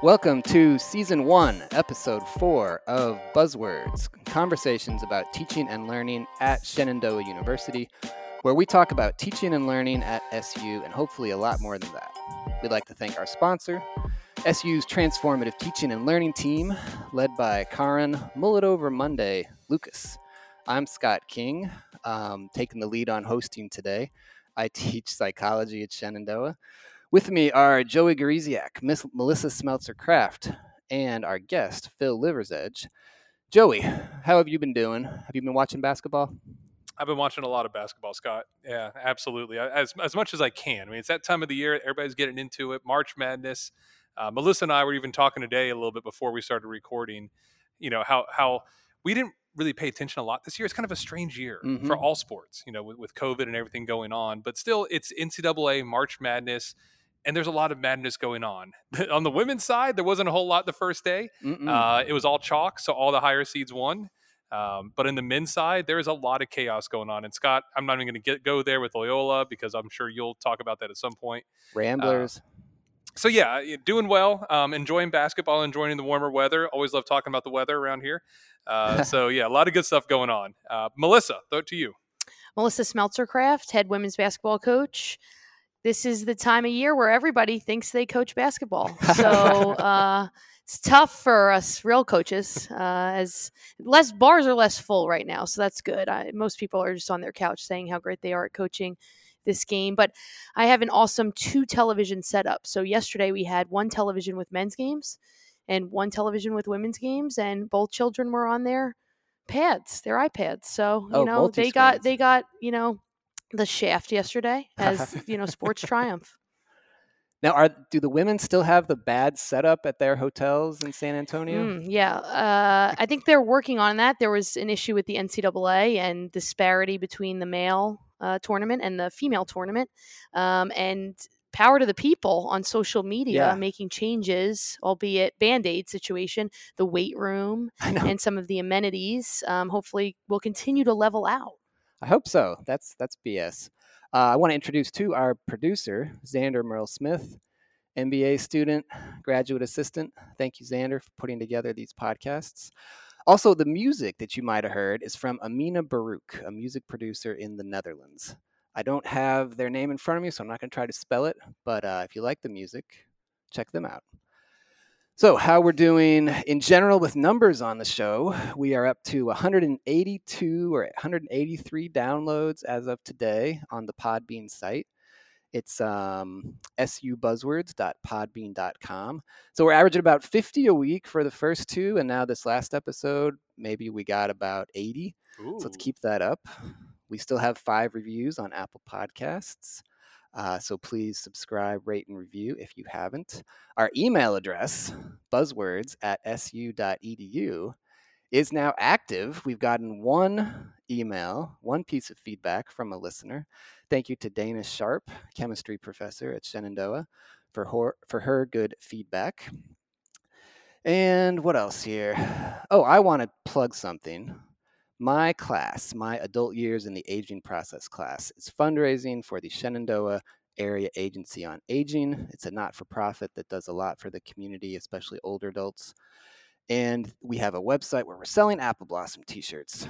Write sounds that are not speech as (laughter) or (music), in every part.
Welcome to Season 1, Episode 4 of Buzzwords Conversations about Teaching and Learning at Shenandoah University, where we talk about teaching and learning at SU and hopefully a lot more than that. We'd like to thank our sponsor, SU's transformative teaching and learning team, led by Karin Mullet Over Monday Lucas. I'm Scott King, um, taking the lead on hosting today. I teach psychology at Shenandoah. With me are Joey Gariziak, Miss Melissa Smeltzer Craft, and our guest, Phil Liversedge. Joey, how have you been doing? Have you been watching basketball? I've been watching a lot of basketball, Scott. Yeah, absolutely. As, as much as I can. I mean, it's that time of the year. Everybody's getting into it. March Madness. Uh, Melissa and I were even talking today a little bit before we started recording. You know how how we didn't really pay attention a lot this year. It's kind of a strange year mm-hmm. for all sports. You know, with, with COVID and everything going on, but still, it's NCAA March Madness and there's a lot of madness going on. (laughs) on the women's side, there wasn't a whole lot the first day. Uh, it was all chalk, so all the higher seeds won. Um, but in the men's side, there is a lot of chaos going on. And Scott, I'm not even going to go there with Loyola because I'm sure you'll talk about that at some point. Ramblers. Uh, so yeah, doing well. Um, enjoying basketball, enjoying the warmer weather. Always love talking about the weather around here. Uh, (laughs) so yeah, a lot of good stuff going on. Uh, Melissa, throw it to you. Melissa Smeltzercraft, head women's basketball coach this is the time of year where everybody thinks they coach basketball. (laughs) So uh, it's tough for us real coaches, uh, as less bars are less full right now. So that's good. I, most people are just on their couch saying how great they are at coaching this game. But I have an awesome two television setup. So yesterday we had one television with men's games and one television with women's games, and both children were on their pads, their iPads. So you oh, know they got they got you know the shaft yesterday (laughs) as you know sports triumph. Now, are do the women still have the bad setup at their hotels in San Antonio? Mm, yeah, uh, I think they're working on that. There was an issue with the NCAA and disparity between the male uh, tournament and the female tournament, um, and power to the people on social media yeah. making changes, albeit band aid situation, the weight room and some of the amenities. Um, hopefully, will continue to level out. I hope so. That's that's BS. Uh, I want to introduce to our producer, Xander Merle Smith, MBA student, graduate assistant. Thank you, Xander, for putting together these podcasts. Also, the music that you might have heard is from Amina Baruch, a music producer in the Netherlands. I don't have their name in front of me, so I'm not going to try to spell it, but uh, if you like the music, check them out. So, how we're doing in general with numbers on the show, we are up to 182 or 183 downloads as of today on the Podbean site. It's um, subuzzwords.podbean.com. So, we're averaging about 50 a week for the first two, and now this last episode, maybe we got about 80. Ooh. So, let's keep that up. We still have five reviews on Apple Podcasts. Uh, so please subscribe, rate, and review if you haven't. Our email address, buzzwords at su.edu, is now active. We've gotten one email, one piece of feedback from a listener. Thank you to Dana Sharp, chemistry professor at Shenandoah, for her, for her good feedback. And what else here? Oh, I want to plug something my class, my adult years in the aging process class, is fundraising for the Shenandoah Area Agency on Aging. It's a not for profit that does a lot for the community, especially older adults. And we have a website where we're selling apple blossom t shirts.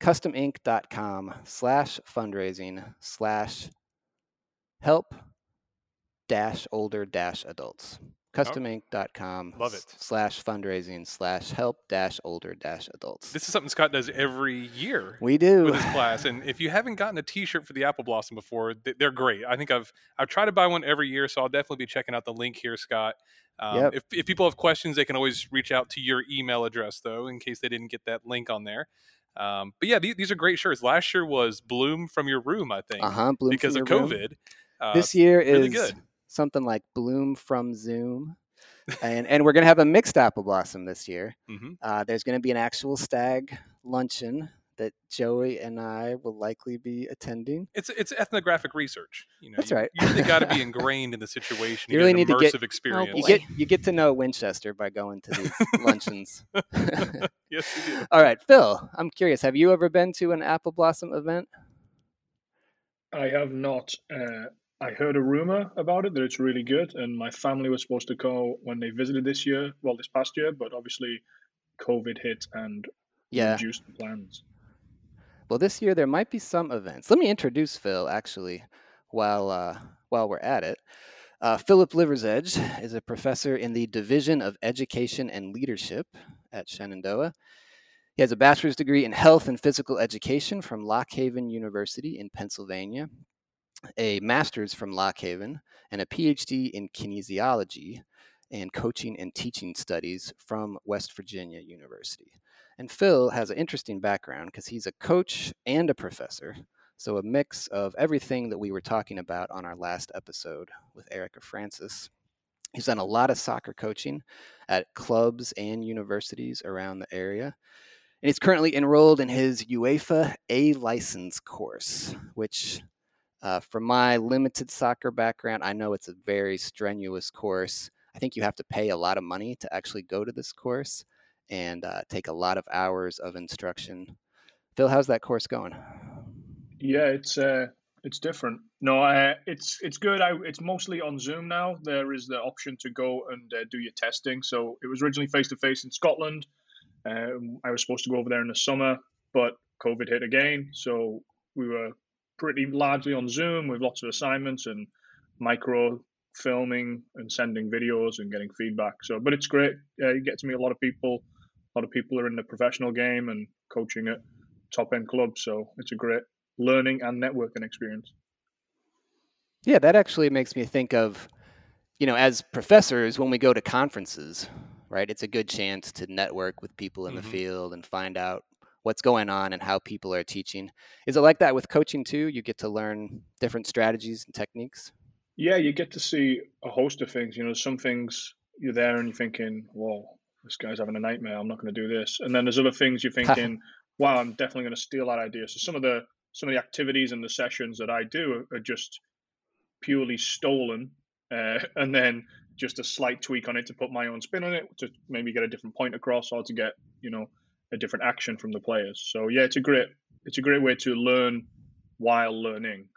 Customink.com slash fundraising slash help dash older dash adults customink.com love it. slash fundraising slash help dash older dash adults. This is something scott does every year we do. with his class and if you haven't gotten a t-shirt for the apple blossom before they're great. I think i've i've tried to buy one every year so i'll definitely be checking out the link here scott. Um, yep. if, if people have questions they can always reach out to your email address though in case they didn't get that link on there. Um, but yeah these, these, are great shirts. Last year was bloom from your room i think uh-huh, because of covid uh, this year is really good something like Bloom from Zoom. and and we're going to have a mixed apple blossom this year. Mm-hmm. Uh, there's going to be an actual stag luncheon that Joey and I will likely be attending. It's it's ethnographic research. You know, that's you, right. You really got to be (laughs) ingrained in the situation. You, you really need to get experience. You get you get to know Winchester by going to these luncheons. (laughs) yes, you do. (laughs) All right, Phil. I'm curious. Have you ever been to an apple blossom event? I have not. Uh, I heard a rumor about it that it's really good, and my family was supposed to go when they visited this year, well, this past year, but obviously COVID hit and yeah. reduced the plans. Well, this year there might be some events. Let me introduce Phil actually, while uh, while we're at it. Uh, Philip Liversedge is a professor in the Division of Education and Leadership at Shenandoah. He has a bachelor's degree in health and physical education from Lock Haven University in Pennsylvania, a master's from Lock Haven, and a PhD in kinesiology and coaching and teaching studies from West Virginia University. And Phil has an interesting background because he's a coach and a professor. So, a mix of everything that we were talking about on our last episode with Erica Francis. He's done a lot of soccer coaching at clubs and universities around the area. And he's currently enrolled in his UEFA A license course, which, uh, from my limited soccer background, I know it's a very strenuous course. I think you have to pay a lot of money to actually go to this course and uh, take a lot of hours of instruction. Phil, how's that course going? Yeah, it's uh, it's different. No, uh, it's it's good. I, it's mostly on Zoom now. There is the option to go and uh, do your testing. So it was originally face to face in Scotland. Um, I was supposed to go over there in the summer, but COVID hit again, so we were pretty largely on Zoom with lots of assignments and micro filming and sending videos and getting feedback. So, but it's great. Uh, you get to meet a lot of people. A lot of people are in the professional game and coaching at top end clubs. So it's a great learning and networking experience. Yeah, that actually makes me think of, you know, as professors when we go to conferences, right? It's a good chance to network with people in mm-hmm. the field and find out what's going on and how people are teaching. Is it like that with coaching too? You get to learn different strategies and techniques? Yeah, you get to see a host of things. You know, some things you're there and you're thinking, whoa, this guy's having a nightmare. I'm not going to do this. And then there's other things you're (laughs) thinking, wow, I'm definitely going to steal that idea. So some of the some of the activities and the sessions that I do are, just purely stolen, uh, (laughs) and then just a slight tweak on it to put my own spin on it to maybe get a different point across or to get you know a different action from the players. So yeah, it's a great it's a great way to learn while learning.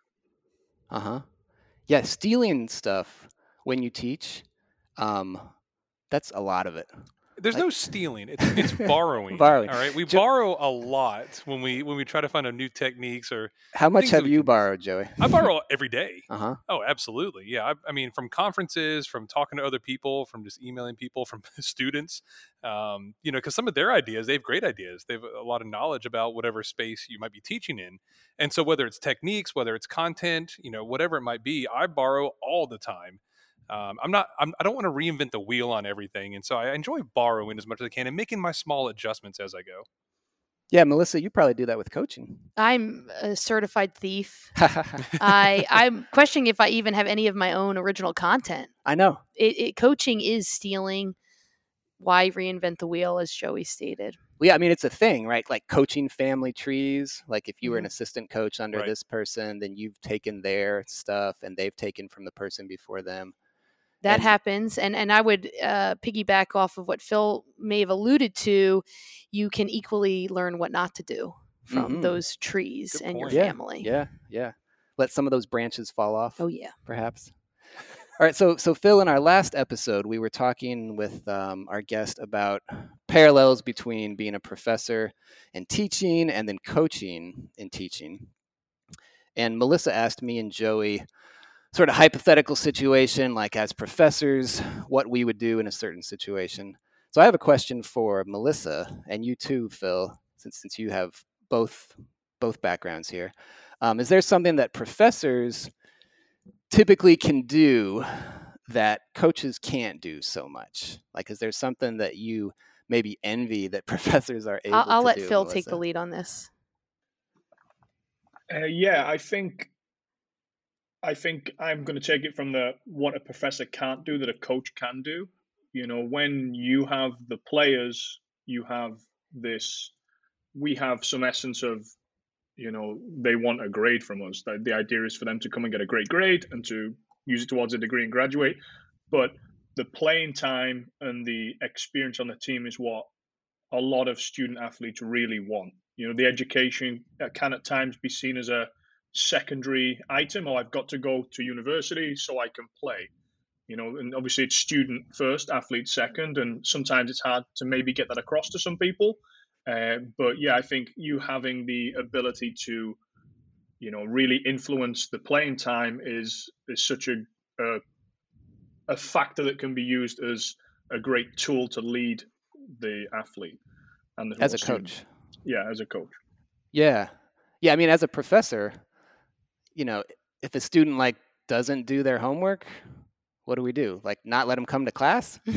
Uh huh. Yeah, stealing stuff when you teach, um, that's a lot of it. There's no stealing. It's it's (laughs) borrowing. borrowing. All right. We jo- borrow a lot when we when we try to find a new techniques or. How much have you borrowed, Joey? I borrow every day. Uh huh. Oh, absolutely. Yeah. I, I, mean, from conferences, from talking to other people, from just emailing people, from (laughs) students. Um, you know, because some of their ideas, they have great ideas. They have a lot of knowledge about whatever space you might be teaching in, and so whether it's techniques, whether it's content, you know, whatever it might be, I borrow all the time um, I'm not. I'm, I do not want to reinvent the wheel on everything, and so I enjoy borrowing as much as I can and making my small adjustments as I go. Yeah, Melissa, you probably do that with coaching. I'm a certified thief. (laughs) I I'm questioning if I even have any of my own original content. I know. It, it, coaching is stealing. Why reinvent the wheel, as Joey stated? Well, yeah, I mean it's a thing, right? Like coaching family trees. Like if you were an mm-hmm. assistant coach under right. this person, then you've taken their stuff and they've taken from the person before them that and, happens and and i would uh, piggyback off of what phil may have alluded to you can equally learn what not to do from mm-hmm. those trees Good and point. your yeah, family. yeah yeah. Let some of those branches fall off oh yeah. perhaps. All right so so phil in our last episode we were talking with um, our guest about parallels between being a professor and teaching and then coaching and teaching. And melissa asked me and joey sort of hypothetical situation, like as professors, what we would do in a certain situation. So I have a question for Melissa and you too, Phil, since since you have both both backgrounds here. Um, is there something that professors typically can do that coaches can't do so much? Like, is there something that you maybe envy that (laughs) professors are able? I'll, I'll let do, Phil Melissa? take the lead on this. Uh, yeah, I think I think I'm going to take it from the what a professor can't do that a coach can do. You know, when you have the players, you have this. We have some essence of, you know, they want a grade from us. The, the idea is for them to come and get a great grade and to use it towards a degree and graduate. But the playing time and the experience on the team is what a lot of student athletes really want. You know, the education can at times be seen as a secondary item, or I've got to go to university so I can play. You know, and obviously it's student first, athlete second, and sometimes it's hard to maybe get that across to some people. Uh, but yeah, I think you having the ability to, you know, really influence the playing time is is such a a, a factor that can be used as a great tool to lead the athlete and the as a student. coach. Yeah, as a coach. Yeah, yeah. I mean, as a professor, you know, if a student like doesn't do their homework, what do we do? Like not let them come to class, (laughs)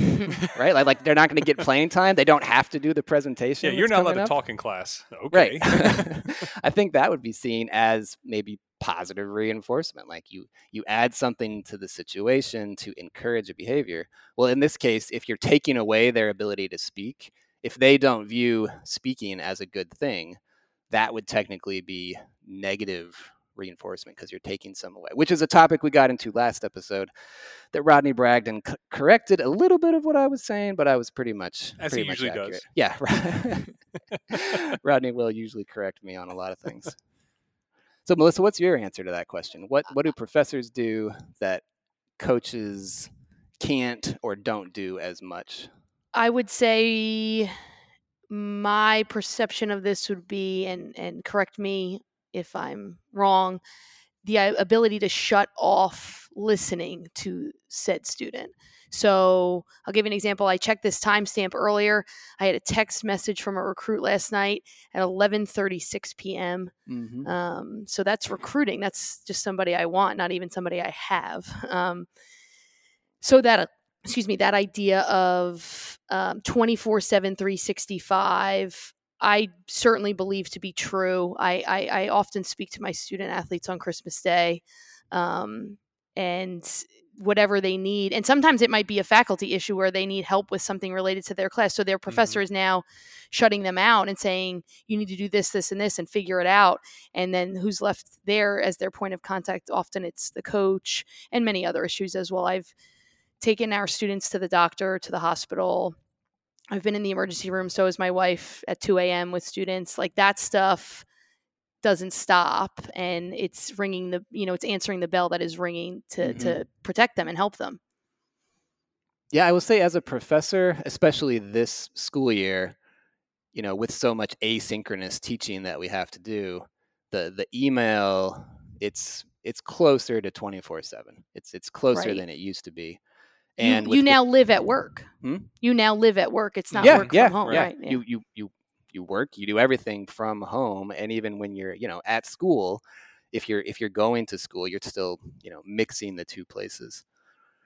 right? Like, like they're not going to get playing time. They don't have to do the presentation. Yeah, you're not allowed up. to talk in class. Okay. Right. (laughs) (laughs) I think that would be seen as maybe positive reinforcement. Like you you add something to the situation to encourage a behavior. Well, in this case, if you're taking away their ability to speak, if they don't view speaking as a good thing, that would technically be negative reinforcement because you're taking some away, which is a topic we got into last episode that Rodney Bragdon c- corrected a little bit of what I was saying, but I was pretty much as pretty he usually accurate. does. Yeah, (laughs) (laughs) Rodney will usually correct me on a lot of things. So, Melissa, what's your answer to that question? What what do professors do that coaches can't or don't do as much? I would say my perception of this would be, and and correct me if I'm wrong, the uh, ability to shut off listening to said student. So I'll give you an example. I checked this timestamp earlier. I had a text message from a recruit last night at 11:36 p.m. Mm-hmm. Um, so that's recruiting. That's just somebody I want, not even somebody I have. Um, so that excuse me, that idea of um, 24 7, 365 I certainly believe to be true. I, I, I often speak to my student athletes on Christmas Day, um, and whatever they need. And sometimes it might be a faculty issue where they need help with something related to their class. So their professor mm-hmm. is now shutting them out and saying, you need to do this, this, and this and figure it out. And then who's left there as their point of contact? Often it's the coach and many other issues as well. I've taken our students to the doctor, to the hospital, I've been in the emergency room. So is my wife at 2 a.m. with students. Like that stuff doesn't stop, and it's ringing the you know it's answering the bell that is ringing to mm-hmm. to protect them and help them. Yeah, I will say as a professor, especially this school year, you know, with so much asynchronous teaching that we have to do, the the email it's it's closer to 24/7. It's it's closer right. than it used to be. And you, with, you now live at work. Hmm? You now live at work. It's not yeah, work yeah, from home, yeah. right? Yeah. You you you you work. You do everything from home, and even when you're you know at school, if you're if you're going to school, you're still you know mixing the two places.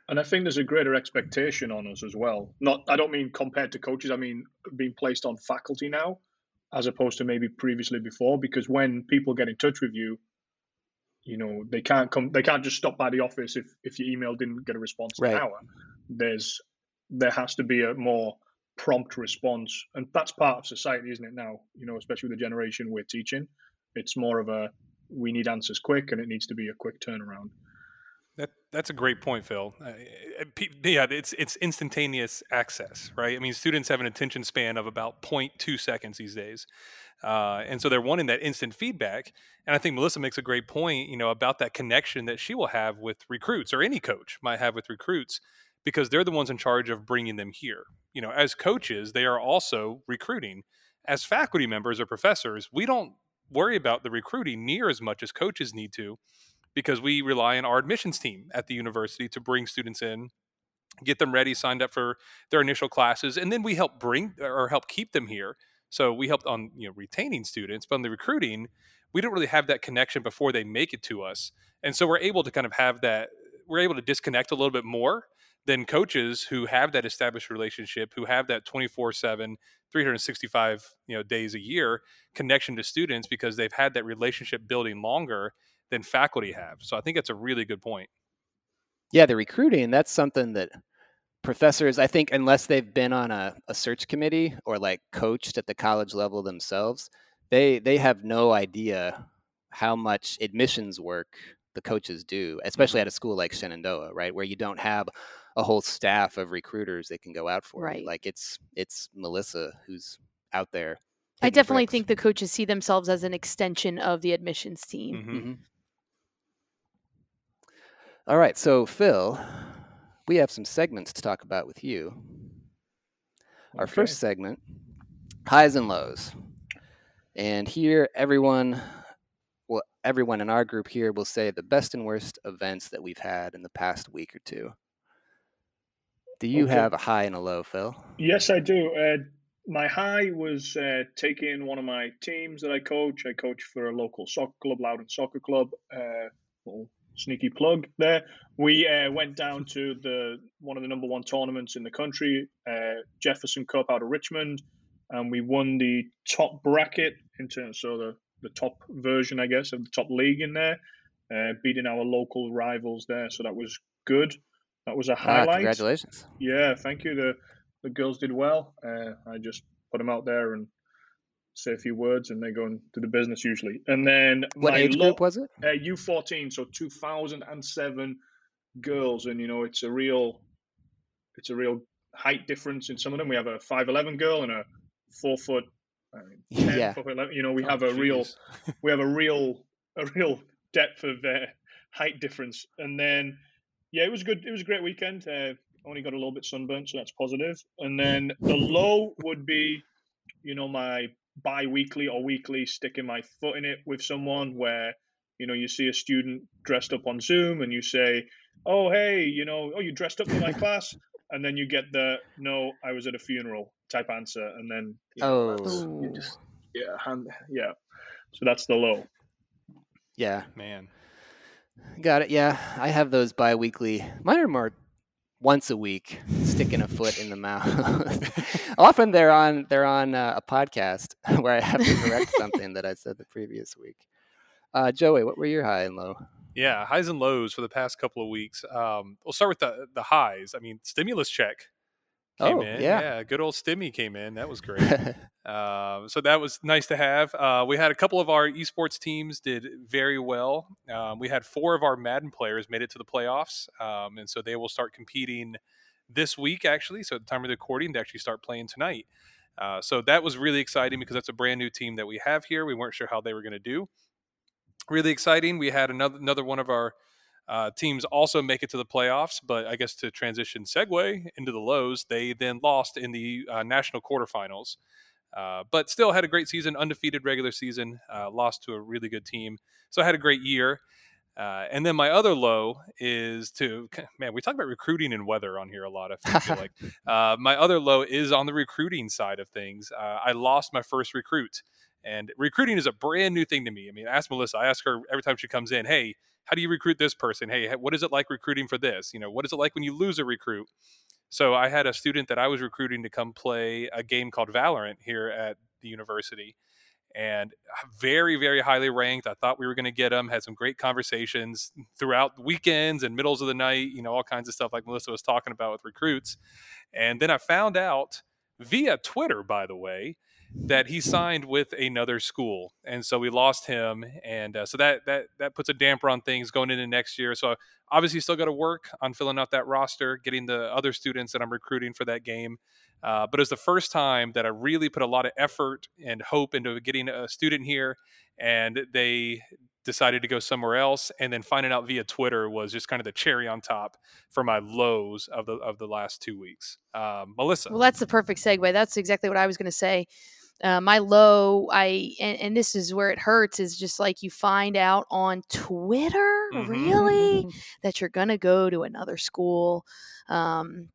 And I think there's a greater expectation on us as well. Not I don't mean compared to coaches. I mean being placed on faculty now, as opposed to maybe previously before. Because when people get in touch with you, you know they can't come they can't just stop by the office if if your email didn't get a response in an hour. There's there has to be a more prompt response and that's part of society isn't it now? You know especially with the generation we're teaching it's more of a we need answers quick and it needs to be a quick turnaround that's a great point, Phil. Uh, yeah, it's it's instantaneous access, right? I mean, students have an attention span of about 0.2 seconds these days. Uh, and so they're wanting that instant feedback. And I think Melissa makes a great point, you know, about that connection that she will have with recruits or any coach might have with recruits because they're the ones in charge of bringing them here. You know, as coaches, they are also recruiting. As faculty members or professors, we don't worry about the recruiting near as much as coaches need to because we rely on our admissions team at the university to bring students in get them ready signed up for their initial classes and then we help bring or help keep them here so we helped on you know retaining students, but on the recruiting, we don't really have that connection before they make it to us, and so we're able to kind of have that. We're able to disconnect a little bit more than coaches who have that established relationship, who have that 24 7, 365 you know, days a year connection to students because they've had that relationship building longer than faculty have. So I think that's a really good point. Yeah, the recruiting, that's something that professors, I think, unless they've been on a, a search committee or like coached at the college level themselves, they they have no idea how much admissions work the coaches do, especially mm-hmm. at a school like Shenandoah, right, where you don't have a whole staff of recruiters that can go out for right. You. Like it's it's Melissa who's out there. I definitely think the coaches see themselves as an extension of the admissions team. Mm-hmm. Mm-hmm. All right, so Phil, we have some segments to talk about with you. Our Okay. first segment, highs and lows. And here everyone well everyone in our group here will say the best and worst events that we've had in the past week or two. Do you Okay. have a high and a low, Phil? Yes, I do. Uh, my high was uh, taking one of my teams that I coach. I coach for a local soccer club, Loudoun Soccer Club. Uh, little sneaky plug there. We uh, went down to the one of the number one tournaments in the country, uh, Jefferson Cup out of Richmond, and we won the top bracket in terms of the the top version, I guess, of the top league in there, uh, beating our local rivals there. So that was good. That was a Ah, highlight. congratulations. Yeah, thank you. The the girls did well. Uh, I just put them out there and say a few words, and they go and do the business usually. And then What my age lo- group was it? uh, U14, so 2007 girls, and you know it's a real, it's a real height difference in some of them. We have a 5'11 girl and a four foot, I mean, (laughs) 10, Yeah. 4'11. You know, we Oh, have a real, (laughs) we have a real, a real depth of uh, height difference. And then, yeah, it was good. It was a great weekend. Uh, only got a little bit sunburnt, so that's positive. And then the low would be, you know, my bi-weekly or weekly sticking my foot in it with someone where you know you see a student dressed up on zoom and you say oh hey you know oh you dressed up for my class and then you get the no i was at a funeral type answer and then you know, Oh. you just yeah hand, yeah so that's the low Yeah, Man. got it. Yeah, I have those bi-weekly. Mine are more once a week, sticking a foot in the mouth. (laughs) Often they're on they're on uh, a podcast (laughs) where I have to correct something that I said the previous week. Uh, Joey, what were your high and low? Yeah, highs and lows for the past couple of weeks. Um, we'll start with the the highs. I mean, stimulus check came Oh, in. yeah. good old Stimmy came in. That was great. Um, (laughs) so that was nice to have. Uh, we had a couple of our esports teams did very well. Um, we had four of our Madden players made it to the playoffs, um, and so they will start competing this week. Actually, so at the time of the recording, they actually start playing tonight. Uh, so that was really exciting because that's a brand new team that we have here. We weren't sure how they were going to do. Really exciting. We had another another one of our uh, teams also make it to the playoffs, but I guess to transition segue into the lows, they then lost in the uh, national quarterfinals. Uh, but still had a great season, undefeated regular season, uh, lost to a really good team. So I had a great year. Uh, and then my other low is to man, we talk about recruiting and weather on here a lot. I feel like (laughs) uh, my other low is on the recruiting side of things. Uh, I lost my first recruit, and recruiting is a brand new thing to me. I mean, ask Melissa. I ask her every time she comes in, "Hey, how do you recruit this person? Hey, what is it like recruiting for this? You know, what is it like when you lose a recruit?" So I had a student that I was recruiting to come play a game called Valorant here at the university and uh, very very highly ranked i thought we were going to get him had some great conversations throughout weekends and middles of the night you know all kinds of stuff like melissa was talking about with recruits and then i found out via twitter by the way that he signed with another school and so we lost him and uh, so that that that puts a damper on things going into next year so obviously still got to work on filling out that roster getting the other students that i'm recruiting for that game uh, but it's the first time that I really put a lot of effort and hope into getting a student here, and they decided to go somewhere else. And then finding out via Twitter was just kind of the cherry on top for my lows of the of the last two weeks. Um, Melissa, Well, that's the perfect segue. That's exactly what I was going to say. Uh, my low, I and, and this is where it hurts is just like you find out on Twitter, Mhm. really, that you're going to go to another school. Um,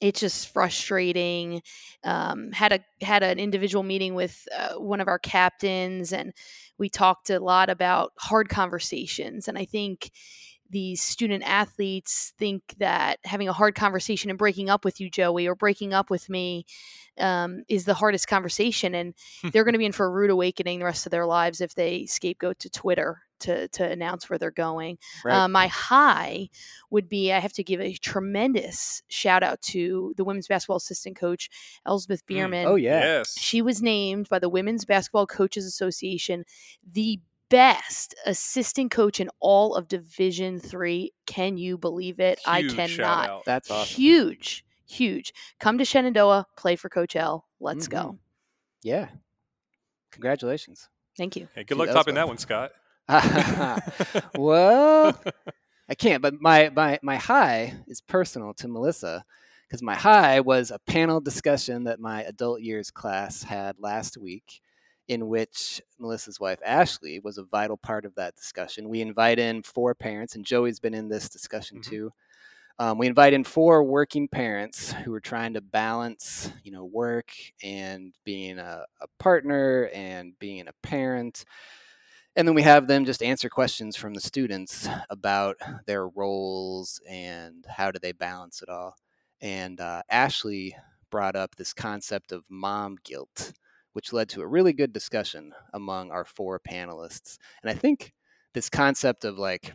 it's just frustrating. Um, had a had an individual meeting with uh, one of our captains, and we talked a lot about hard conversations. And I think these student athletes think that having a hard conversation and breaking up with you, Joey, or breaking up with me, um, is the hardest conversation, and they're going to be in for a rude awakening the rest of their lives if they scapegoat to Twitter to to announce where they're going. Right. Uh, my high would be I have to give a tremendous shout out to the women's basketball assistant coach Elspeth Mm. Bierman. oh yeah. yes, She was named by the Women's Basketball Coaches Association the best assistant coach in all of Division Three. Can you believe it? I Huge shout cannot. out. That's awesome. Huge, huge. Come to Shenandoah, play for Coach L. Let's Mhm. go. Yeah. Congratulations. Thank you. Hey, good to luck topping that one, Scott. (laughs) (laughs) well, I can't. But my my my high is personal to Melissa because my high was a panel discussion that my adult years class had last week, in which Melissa's wife Ashley was a vital part of that discussion. We invite in four parents, and Joey's been in this discussion mm-hmm. too. Um, we invite in four working parents who are trying to balance, you know, work and being a, a partner and being a parent and then we have them just answer questions from the students about their roles and how do they balance it all and uh, ashley brought up this concept of mom guilt which led to a really good discussion among our four panelists and i think this concept of like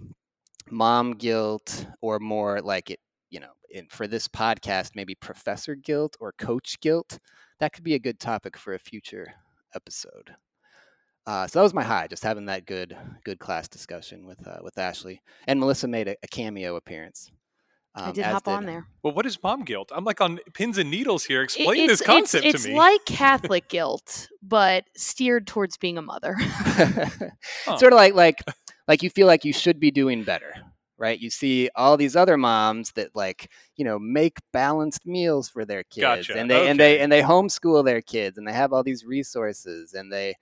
mom guilt or more like it you know in, for this podcast maybe professor guilt or coach guilt that could be a good topic for a future episode uh, so that was my high, just having that good good class discussion with uh, with Ashley and Melissa made a, a cameo appearance. Um, I did hop did. on there. Well, what is mom guilt? I'm like on pins and needles here. Explain this concept it's, to me. It's like (laughs) Catholic guilt, but steered towards being a mother. (laughs) huh. Sort of like like like you feel like you should be doing better, right? You see all these other moms that like, you know, make balanced meals for their kids gotcha. and they okay. and they and they homeschool their kids and they have all these resources and they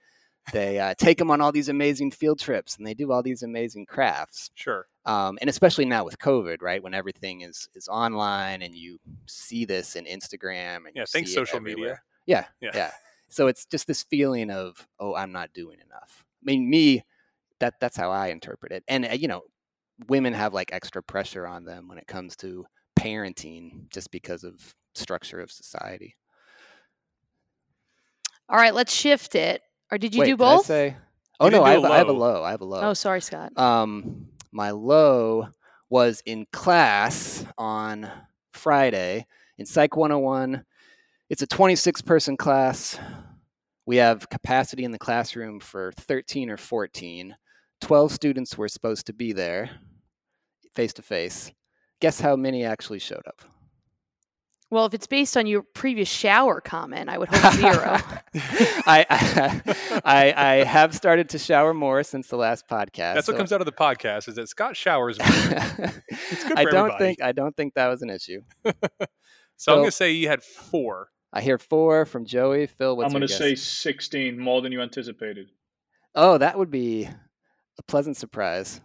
they uh, take them on all these amazing field trips and they do all these amazing crafts. Sure. Um, and especially now with COVID, right, when everything is is online and you see this in Instagram and yeah, thanks social media. Yeah, yeah, yeah. So it's just this feeling of oh, I'm not doing enough. I mean, me, that that's how I interpret it. And uh, you know, women have like extra pressure on them when it comes to parenting, just because of structure of society. All right, let's shift it or did you Wait, do both? say? Oh no, I have, I have, a low. I have a low. Oh, sorry, Scott. Um, my low was in class on Friday in Psych 101. It's a 26 person class. We have capacity in the classroom for 13 or 14. 12 students were supposed to be there face to face. Guess how many actually showed up? Well, if it's based on your previous shower comment, I would hope zero. (laughs) I, (laughs) I, I have started to shower more since the last podcast. That's so. what comes out of the podcast is that Scott showers more. (laughs) it's good I don't everybody. think I don't think that was an issue. so, so, I'm going to say you had four. I hear four from Joey. Phil, what's I'm going to say 16, more than you anticipated. Oh, that would be a pleasant surprise.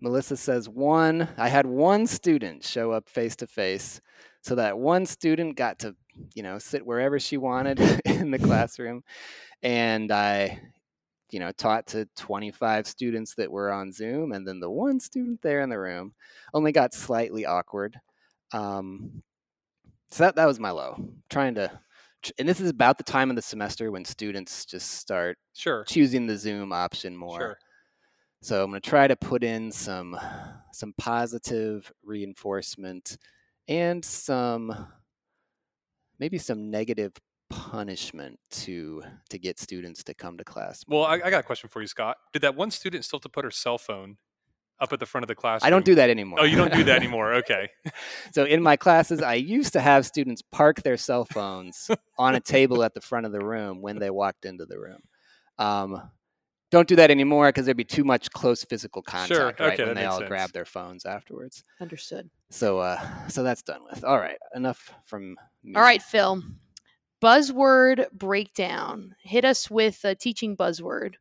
Melissa says one. I had one student show up face to face so that one student got to you know sit wherever she wanted (laughs) in the classroom and i you know taught to 25 students that were on zoom and then the one student there in the room only got slightly awkward um, so that, that was my low trying to and this is about the time of the semester when students just start sure choosing the zoom option more sure. so i'm going to try to put in some some positive reinforcement and some maybe some negative punishment to to get students to come to class. Well, I, I, got a question for you, Scott. Did that one student still have to put her cell phone up at the front of the class? I don't do that anymore. Oh, you don't do that anymore. Okay. (laughs) so in my classes, I used to have students park their cell phones on a table at the front of the room when they walked into the room. Um, don't do that anymore because there'd be too much close physical contact sure. right okay, when they all sense. grab their phones afterwards understood so uh (laughs) so that's done with. All right enough from me. all right phil. Buzzword breakdown. Hit us with a teaching buzzword.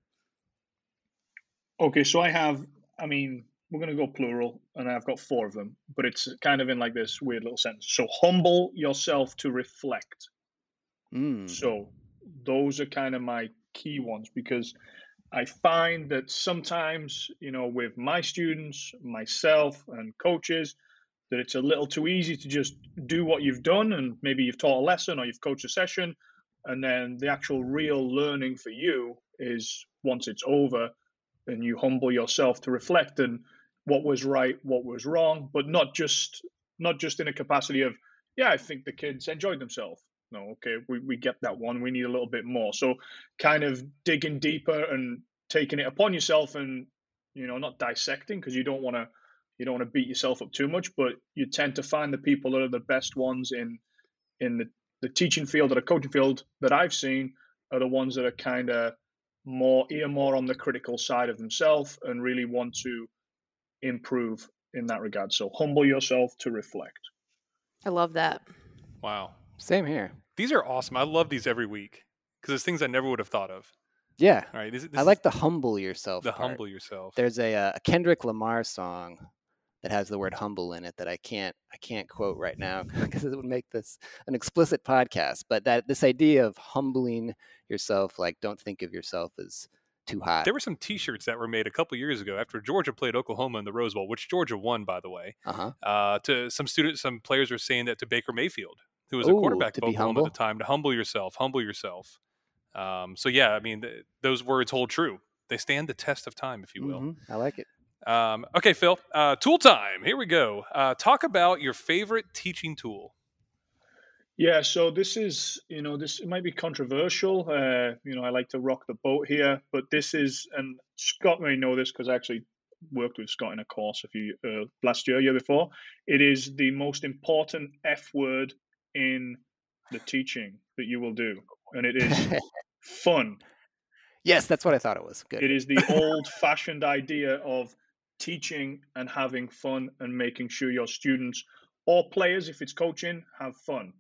Okay so i have i mean we're going to go plural and i've got four of them but it's kind of in like this weird little sentence. So humble yourself to reflect. Mm. so those are kind of my key ones because I find that sometimes, you know, with my students, myself, and coaches, that it's a little too easy to just do what you've done and maybe you've taught a lesson or you've coached a session. And then the actual real learning for you is once it's over and you humble yourself to reflect and what was right, what was wrong, but not just not just in a capacity of, yeah, I think the kids enjoyed themselves no, okay, we, we get that one. We need a little bit more. So kind of digging deeper and taking it upon yourself and, you know, not dissecting because you don't want to, you don't want to beat yourself up too much, but you tend to find the people that are the best ones in, in the, the teaching field or the coaching field that I've seen are the ones that are kind of more ear more on the critical side of themselves and really want to improve in that regard. So humble yourself to reflect. I love that. Wow. Same here. These are awesome. I love these every week because it's things I never would have thought of. Yeah. All right. This, this I like the humble yourself. the part. humble yourself. There's a, uh, a Kendrick Lamar song that has the word humble in it that I can't I can't quote right now (laughs) because it would make this an explicit podcast. But that this idea of humbling yourself, like don't think of yourself as too high. There were some T-shirts that were made a couple years ago after Georgia played Oklahoma in the Rose Bowl, which Georgia won, by the way. Uh-huh. Uh, to some students, some players were saying that to Baker Mayfield, who was a quarterback of Oklahoma humble? at the time, to humble yourself, humble yourself. Um, so yeah, I mean, th- those words hold true. They stand the test of time, if you will. Mhm. I like it. Um, okay, Phil, uh, tool time. Here we go. Uh, talk about your favorite teaching tool. Yeah, so this is, you know, this might be controversial. Uh, you know, I like to rock the boat here, but this is, and Scott may know this because I actually worked with Scott in a course a few uh, last year, year before. It is the most important F word in the teaching that you will do, and it is (laughs) fun. yes, that's what I thought it was. Good. It is the old-fashioned idea of teaching and having fun and making sure your students or players, if it's coaching, have fun.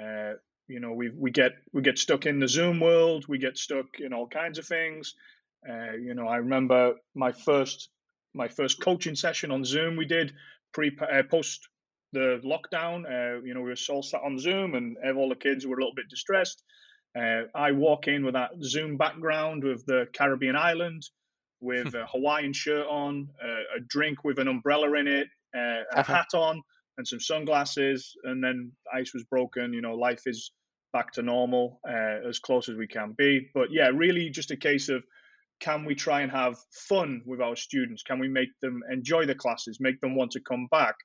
Uh, you know, we we get we get stuck in the Zoom world. We get stuck in all kinds of things. Uh, you know, I remember my first my first coaching session on Zoom. We did pre uh, post the lockdown. Uh, you know, we were all sat on Zoom, and all the kids were a little bit distressed. Uh, I walk in with that Zoom background with the Caribbean island, with a Hawaiian shirt on, uh, a drink with an umbrella in it, uh, a hat on, and some sunglasses. And then ice was broken. You know, life is back to normal uh, as close as we can be. But yeah, really just a case of can we try and have fun with our students? Can we make them enjoy the classes, make them want to come back?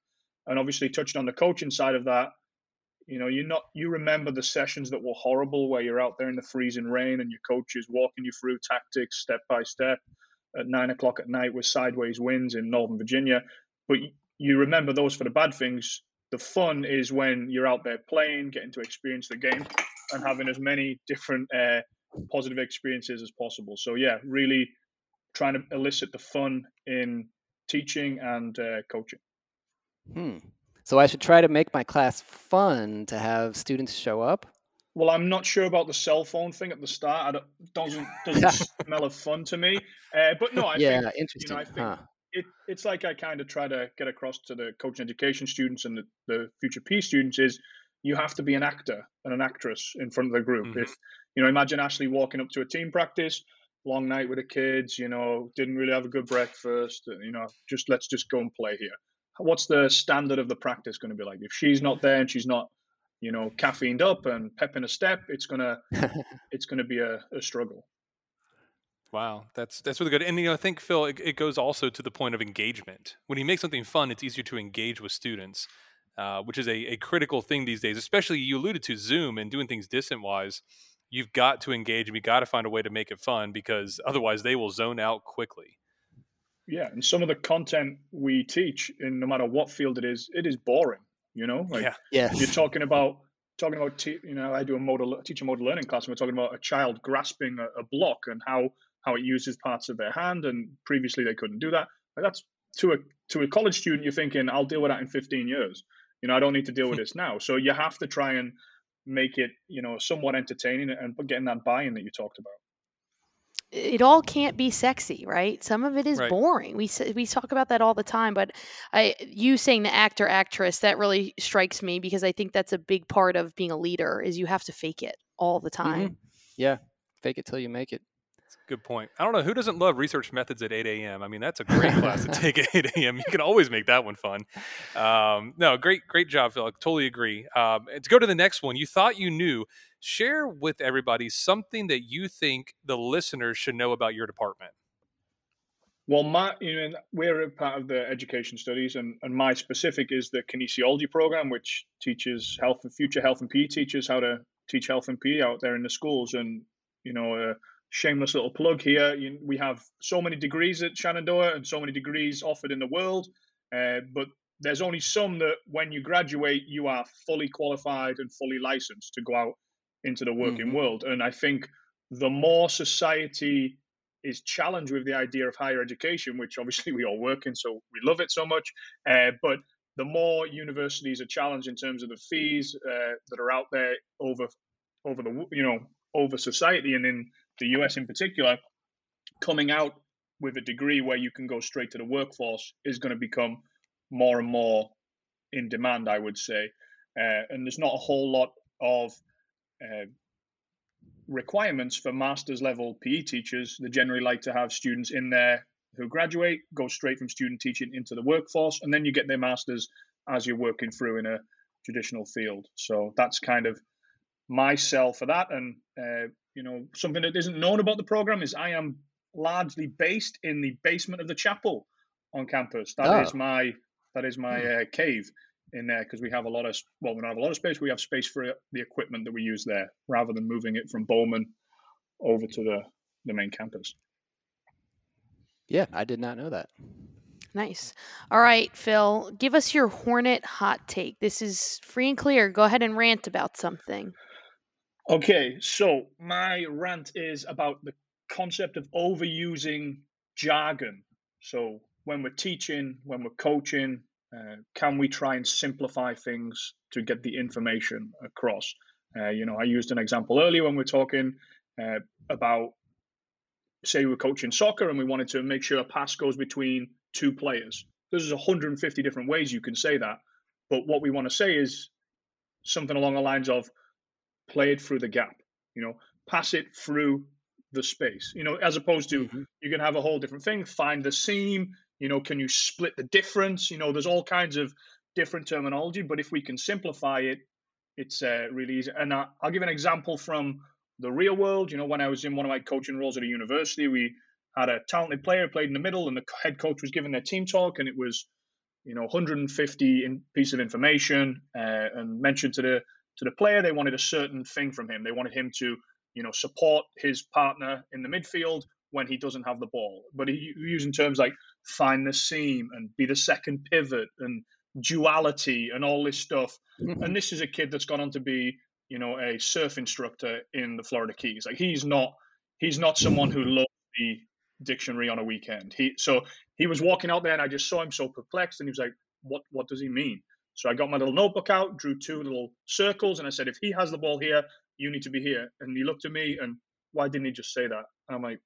And obviously, touching on the coaching side of that, you know, you're not you remember the sessions that were horrible, where you're out there in the freezing rain and your coach is walking you through tactics step by step at nine o'clock at night with sideways winds in Northern Virginia. But you remember those for the bad things. The fun is when you're out there playing, getting to experience the game, and having as many different uh, positive experiences as possible. So yeah, really trying to elicit the fun in teaching and uh, coaching. Hmm. So I should try to make my class fun to have students show up. Well, I'm not sure about the cell phone thing at the start. I don't, doesn't (laughs) doesn't smell of fun to me. Uh, but no, I yeah, think interesting. I think huh. it, it's like I kind of try to get across to the coaching education students and the, the future P students is you have to be an actor and an actress in front of the group. Mhm. If you know, imagine Ashley walking up to a team practice, long night with the kids, you know, didn't really have a good breakfast, and, you know, just let's just go and play here. What's the standard of the practice going to be like? If she's not there and she's not, you know, caffeined up and pep in a step, it's gonna (laughs) it's gonna be a, a struggle. Wow, that's that's really good. And you know, I think Phil, it, it goes also to the point of engagement. When you make something fun, it's easier to engage with students, uh, which is a, a critical thing these days. Especially you alluded to Zoom and doing things distant wise. You've got to engage and you got to find a way to make it fun because otherwise they will zone out quickly. Yeah, and some of the content we teach, in no matter what field it is, it is boring. You know, like yeah, Yes. you're talking about talking about te- you know I do a model teach a motor learning class and we're talking about a child grasping a, a block and how how it uses parts of their hand and previously they couldn't do that. Like that's to a to a college student you're thinking I'll deal with that in 15 years. You know I don't need to deal with (laughs) this now. So you have to try and make it you know somewhat entertaining and getting that buy-in that you talked about. It all can't be sexy, right? Some of it is Right. boring. We we talk about that all the time, but I you saying the actor actress that really strikes me because I think that's a big part of being a leader is you have to fake it all the time. Yeah. Fake it till you make it. good point. I don't know who doesn't love research methods at 8 a.m. I mean, that's a great class to (laughs) take at 8 a.m. You can always make that one fun. Um, no, great, great job, Phil. I totally agree. Um, to go to the next one, you thought you knew. Share with everybody something that you think the listeners should know about your department. Well, my you know we're a part of the education studies, and, and my specific is the kinesiology program, which teaches health and future health and PE teachers how to teach health and PE out there in the schools. And you know, a shameless little plug here: you, we have so many degrees at Shenandoah and so many degrees offered in the world, uh, but there's only some that when you graduate, you are fully qualified and fully licensed to go out into the working Mhm. world. And I think the more society is challenged with the idea of higher education, which obviously (laughs) we all work in, so we love it so much. Uh, but the more universities are challenged in terms of the fees uh, that are out there over over the you know over society and in the US in particular, coming out with a degree where you can go straight to the workforce is going to become more and more in demand, I would say. Uh, and there's not a whole lot of requirements for master's level PE teachers. They generally like to have students in there who graduate, go straight from student teaching into the workforce, and then you get their masters as you're working through in a traditional field. So that's kind of my sell for that. And uh, you know, something that isn't known about the program is I am largely based in the basement of the chapel on campus. That oh. is my that is my uh, cave in there because we have a lot of well, we don't have a lot of space. We have space for uh, the equipment that we use there, rather than moving it from Bowman over to the the main campus. Yeah, I did not know that. Nice. All right, Phil, give us your Hornet hot take. This is free and clear. Go ahead and rant about something. Okay, so my rant is about the concept of overusing jargon. So when we're teaching, when we're coaching, uh, can we try and simplify things to get the information across? Uh, you know, I used an example earlier when we are talking uh, about, say, we're coaching soccer and we wanted to make sure a pass goes between two players. There's 150 different ways you can say that, but what we want to say is something along the lines of play it through the gap. You know, pass it through the space. You know, as opposed to mm-hmm. you can have a whole different thing. Find the seam, you know, can you split the difference? You know, there's all kinds of different terminology, but if we can simplify it, it's uh, really easy. And uh, I'll give an example from the real world. You know, when I was in one of my coaching roles at a university, we had a talented player played in the middle, and the head coach was giving their team talk, and it was, you know, 150 in, piece of information, uh, and mentioned to the to the player they wanted a certain thing from him. They wanted him to, you know, support his partner in the midfield when he doesn't have the ball. But he using terms like find the seam and be the second pivot and duality and all this stuff. Mm-hmm. And this is a kid that's gone on to be, you know, a surf instructor in the Florida Keys. Like he's not he's not someone who loves the dictionary on a weekend. He so he was walking out there and I just saw him so perplexed and he was like, What what does he mean? So I got my little notebook out, drew two little circles, and I said, if he has the ball here, you need to be here. And he looked at me and why didn't he just say that? And I'm like,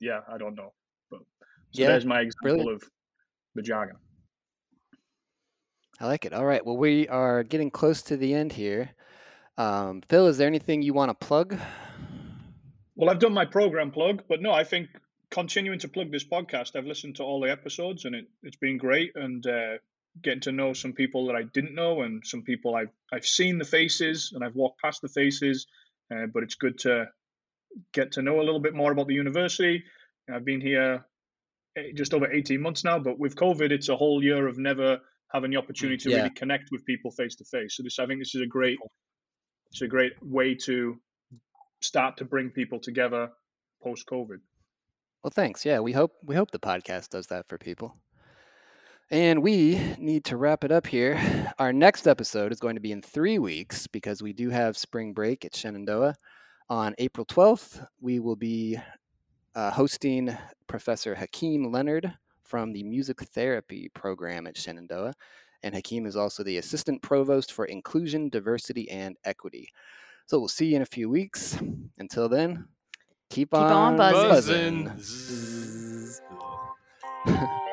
yeah, I don't know. But so yeah, there's my example brilliant. of the jargon. I like it. All right. Well, we are getting close to the end here. Um, Phil, is there anything you want to plug? Well, I've done my program plug, but no, I think continuing to plug this podcast. I've listened to all the episodes, and it, it's been great. And uh, getting to know some people that I didn't know, and some people I've I've seen the faces, and I've walked past the faces. Uh, but it's good to get to know a little bit more about the university. I've been here eh, just over 18 months now, but with COVID, it's a whole year of never having the opportunity to yeah. really connect with people face to face. So this, I think, this is a great, it's a great way to start to bring people together post COVID. Well, thanks. Yeah, we hope we hope the podcast does that for people. And we need to wrap it up here. Our next episode is going to be in three weeks because we do have spring break at Shenandoah on April 12th, we will be uh, hosting Professor Hakeem Leonard from the Music Therapy Program at Shenandoah. And Hakeem is also the Assistant Provost for Inclusion, Diversity, and Equity. So we'll see you in a few weeks. Until then, keep, keep on, on, buzzing. buzzing. (laughs) (laughs)